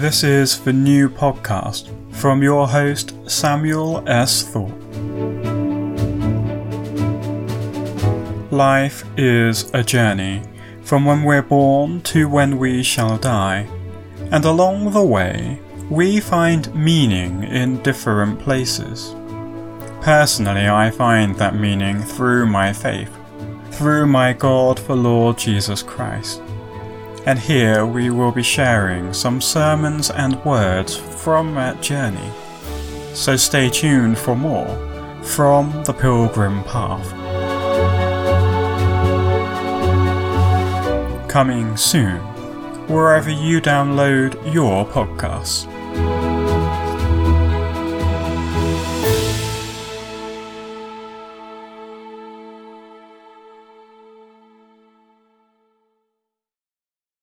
This is the new podcast from your host, Samuel S. Thorpe. Life is a journey from when we're born to when we shall die, and along the way, we find meaning in different places. Personally, I find that meaning through my faith, through my God the Lord Jesus Christ. And here we will be sharing some sermons and words from that journey. So stay tuned for more from the Pilgrim Path. Coming soon, wherever you download your podcasts.